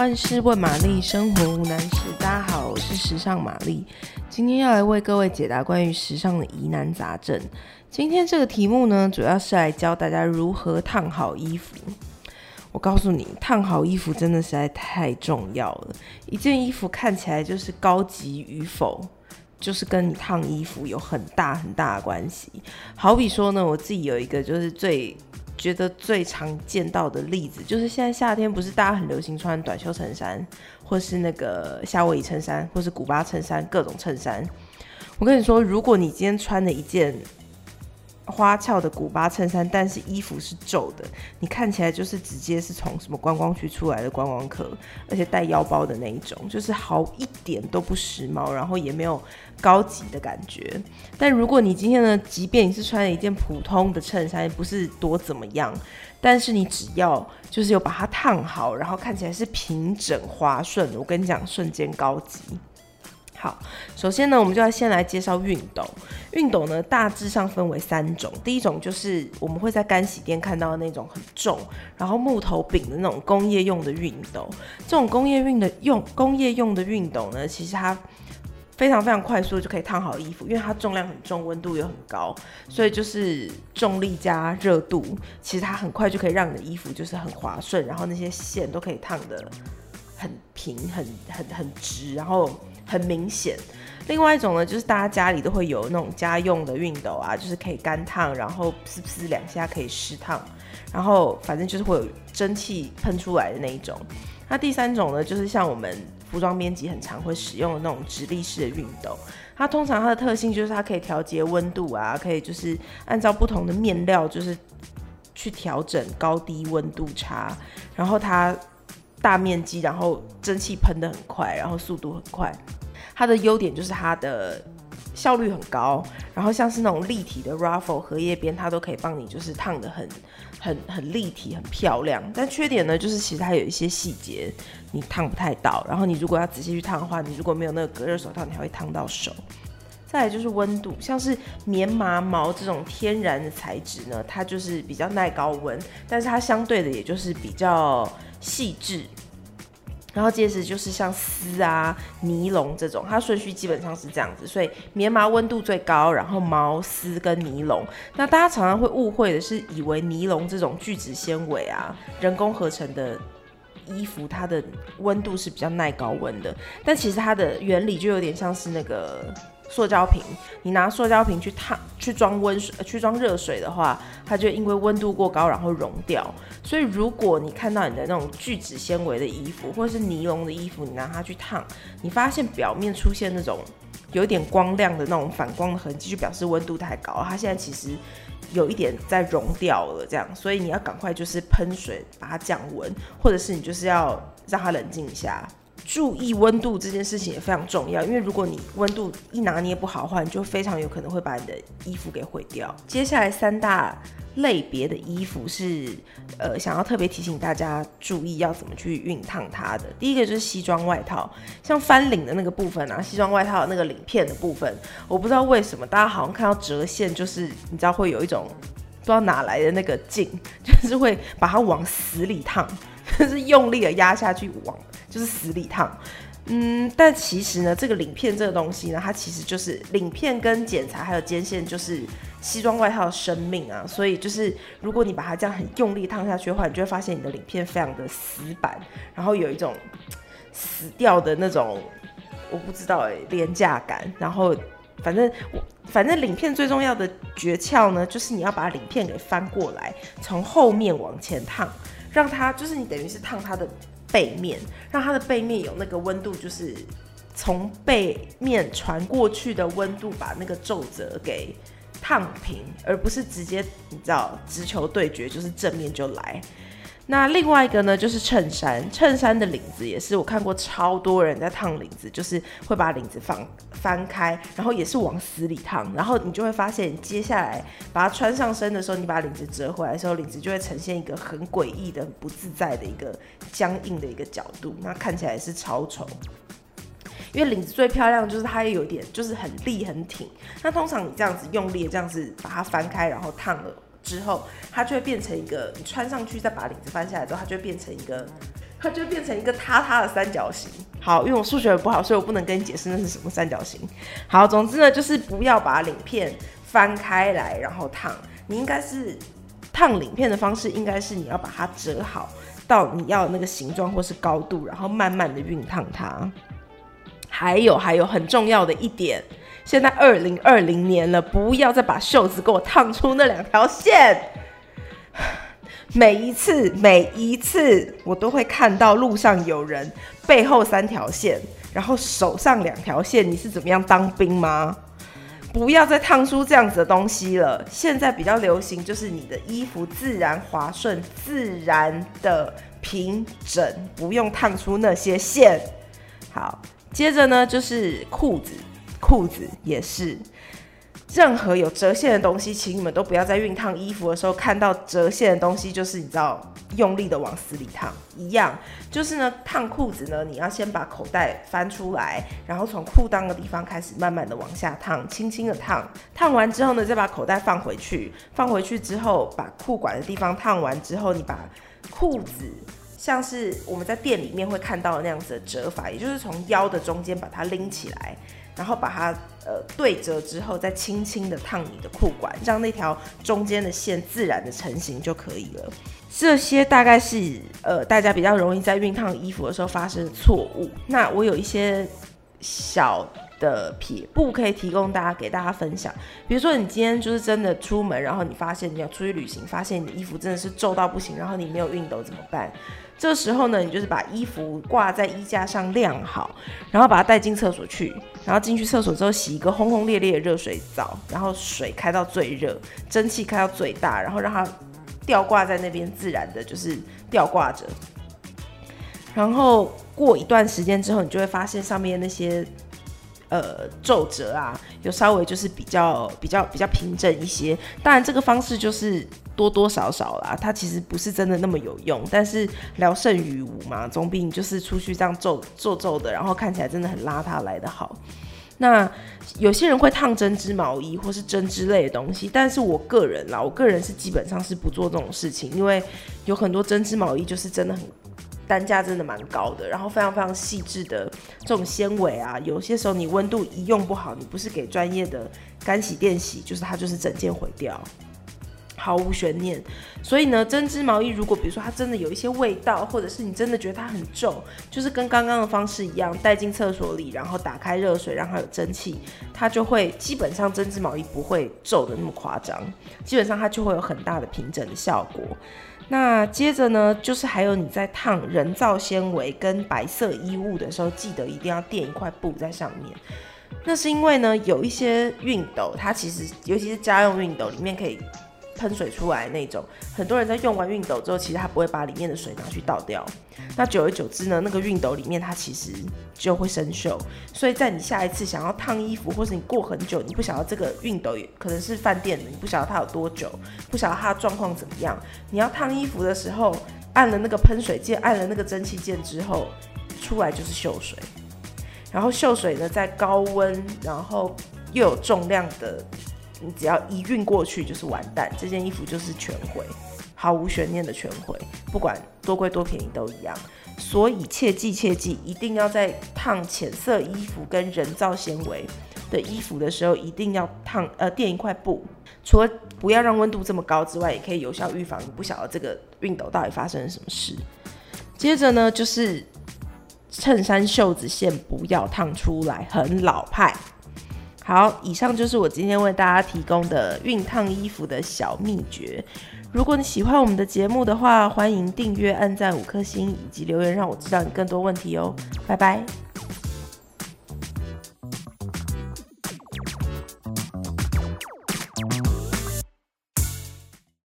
万事问玛丽，生活无难事。大家好，我是时尚玛丽，今天要来为各位解答关于时尚的疑难杂症。今天这个题目呢，主要是来教大家如何烫好衣服。我告诉你，烫好衣服真的实在太重要了。一件衣服看起来就是高级与否，就是跟你烫衣服有很大很大的关系。好比说呢，我自己有一个就是最。觉得最常见到的例子，就是现在夏天不是大家很流行穿短袖衬衫，或是那个夏威夷衬衫，或是古巴衬衫，各种衬衫。我跟你说，如果你今天穿了一件。花俏的古巴衬衫，但是衣服是皱的，你看起来就是直接是从什么观光区出来的观光客，而且带腰包的那一种，就是好一点都不时髦，然后也没有高级的感觉。但如果你今天呢，即便你是穿了一件普通的衬衫，也不是多怎么样，但是你只要就是有把它烫好，然后看起来是平整滑顺，我跟你讲，瞬间高级。好，首先呢，我们就要先来介绍熨斗。熨斗呢，大致上分为三种。第一种就是我们会在干洗店看到的那种很重，然后木头柄的那种工业用的熨斗。这种工业用的用工业用的熨斗呢，其实它非常非常快速就可以烫好衣服，因为它重量很重，温度又很高，所以就是重力加热度，其实它很快就可以让你的衣服就是很滑顺，然后那些线都可以烫得很平、很很很直，然后。很明显，另外一种呢，就是大家家里都会有那种家用的熨斗啊，就是可以干烫，然后噗噗两下可以湿烫，然后反正就是会有蒸汽喷出来的那一种。那第三种呢，就是像我们服装编辑很常会使用的那种直立式的熨斗，它通常它的特性就是它可以调节温度啊，可以就是按照不同的面料就是去调整高低温度差，然后它大面积，然后蒸汽喷得很快，然后速度很快。它的优点就是它的效率很高，然后像是那种立体的 ruffle 荷叶边，它都可以帮你就是烫得很很很立体、很漂亮。但缺点呢，就是其实它有一些细节你烫不太到，然后你如果要仔细去烫的话，你如果没有那个隔热手套，你还会烫到手。再来就是温度，像是棉麻毛这种天然的材质呢，它就是比较耐高温，但是它相对的也就是比较细致。然后接着就是像丝啊、尼龙这种，它顺序基本上是这样子，所以棉麻温度最高，然后毛丝跟尼龙。那大家常常会误会的是，以为尼龙这种聚酯纤维啊，人工合成的衣服，它的温度是比较耐高温的，但其实它的原理就有点像是那个。塑胶瓶，你拿塑胶瓶去烫、去装温水、去装热水的话，它就因为温度过高，然后溶掉。所以，如果你看到你的那种聚酯纤维的衣服，或者是尼龙的衣服，你拿它去烫，你发现表面出现那种有一点光亮的那种反光的痕迹，就表示温度太高，它现在其实有一点在溶掉了。这样，所以你要赶快就是喷水把它降温，或者是你就是要让它冷静一下。注意温度这件事情也非常重要，因为如果你温度一拿捏不好的话，你就非常有可能会把你的衣服给毁掉。接下来三大类别的衣服是，呃，想要特别提醒大家注意要怎么去熨烫它的。第一个就是西装外套，像翻领的那个部分啊，西装外套那个领片的部分，我不知道为什么大家好像看到折线，就是你知道会有一种不知道哪来的那个劲，就是会把它往死里烫，就 是用力的压下去往。就是死里烫，嗯，但其实呢，这个领片这个东西呢，它其实就是领片跟剪裁还有肩线，就是西装外套的生命啊。所以就是如果你把它这样很用力烫下去的话，你就会发现你的领片非常的死板，然后有一种死掉的那种，我不知道哎、廉价感。然后反正我反正领片最重要的诀窍呢，就是你要把领片给翻过来，从后面往前烫，让它就是你等于是烫它的。背面让它的背面有那个温度，就是从背面传过去的温度，把那个皱褶给烫平，而不是直接你知道直球对决，就是正面就来。那另外一个呢，就是衬衫，衬衫的领子也是我看过超多人在烫领子，就是会把领子放翻开，然后也是往死里烫，然后你就会发现，接下来把它穿上身的时候，你把领子折回来的时候，领子就会呈现一个很诡异的、很不自在的一个僵硬的一个角度，那看起来是超丑。因为领子最漂亮就是它也有点就是很立很挺，那通常你这样子用力这样子把它翻开，然后烫了。之后，它就会变成一个你穿上去再把领子翻下来之后，它就会变成一个。它就变成一个塌塌的三角形。好，因为我数学不好，所以我不能跟你解释那是什么三角形。好，总之呢，就是不要把领片翻开来然后烫。你应该是烫领片的方式，应该是你要把它折好到你要的那个形状或是高度，然后慢慢的熨烫它。还有还有很重要的一点，现在二零二零年了，不要再把袖子给我烫出那两条线。每一次，每一次，我都会看到路上有人背后三条线，然后手上两条线。你是怎么样当兵吗？不要再烫出这样子的东西了。现在比较流行，就是你的衣服自然滑顺、自然的平整，不用烫出那些线。好，接着呢，就是裤子，裤子也是。任何有折线的东西，请你们都不要在熨烫衣服的时候看到折线的东西，就是你知道用力的往死里烫一样。就是呢，烫裤子呢，你要先把口袋翻出来，然后从裤裆的地方开始慢慢的往下烫，轻轻的烫。烫完之后呢，再把口袋放回去，放回去之后，把裤管的地方烫完之后，你把裤子像是我们在店里面会看到的那样子的折法，也就是从腰的中间把它拎起来。然后把它呃对折之后，再轻轻的烫你的裤管，让那条中间的线自然的成型就可以了。这些大概是呃大家比较容易在熨烫衣服的时候发生的错误。那我有一些小的撇步可以提供大家给大家分享。比如说你今天就是真的出门，然后你发现你要出去旅行，发现你的衣服真的是皱到不行，然后你没有熨斗怎么办？这时候呢，你就是把衣服挂在衣架上晾好，然后把它带进厕所去，然后进去厕所之后洗一个轰轰烈烈的热水澡，然后水开到最热，蒸汽开到最大，然后让它吊挂在那边，自然的就是吊挂着。然后过一段时间之后，你就会发现上面那些。呃，皱褶啊，有稍微就是比较比较比较平整一些。当然，这个方式就是多多少少啦，它其实不是真的那么有用。但是聊胜于无嘛，总比你就是出去这样皱皱皱的，然后看起来真的很邋遢来得好。那有些人会烫针织毛衣或是针织类的东西，但是我个人啦，我个人是基本上是不做这种事情，因为有很多针织毛衣就是真的很。单价真的蛮高的，然后非常非常细致的这种纤维啊，有些时候你温度一用不好，你不是给专业的干洗店洗，就是它就是整件毁掉，毫无悬念。所以呢，针织毛衣如果比如说它真的有一些味道，或者是你真的觉得它很皱，就是跟刚刚的方式一样，带进厕所里，然后打开热水让它有蒸汽，它就会基本上针织毛衣不会皱得那么夸张，基本上它就会有很大的平整的效果。那接着呢，就是还有你在烫人造纤维跟白色衣物的时候，记得一定要垫一块布在上面。那是因为呢，有一些熨斗，它其实尤其是家用熨斗，里面可以。喷水出来那种，很多人在用完熨斗之后，其实他不会把里面的水拿去倒掉。那久而久之呢，那个熨斗里面它其实就会生锈。所以在你下一次想要烫衣服，或是你过很久，你不晓得这个熨斗可能是饭店的，你不晓得它有多久，不晓得它的状况怎么样。你要烫衣服的时候，按了那个喷水键，按了那个蒸汽键之后，出来就是锈水。然后锈水呢，在高温，然后又有重量的。你只要一运过去就是完蛋，这件衣服就是全毁，毫无悬念的全毁，不管多贵多便宜都一样。所以切记切记，一定要在烫浅色衣服跟人造纤维的衣服的时候，一定要烫呃垫一块布，除了不要让温度这么高之外，也可以有效预防你不晓得这个熨斗到底发生了什么事。接着呢，就是衬衫袖子线不要烫出来，很老派。好，以上就是我今天为大家提供的熨烫衣服的小秘诀。如果你喜欢我们的节目的话，欢迎订阅、按赞五颗星以及留言，让我知道你更多问题哦。拜拜。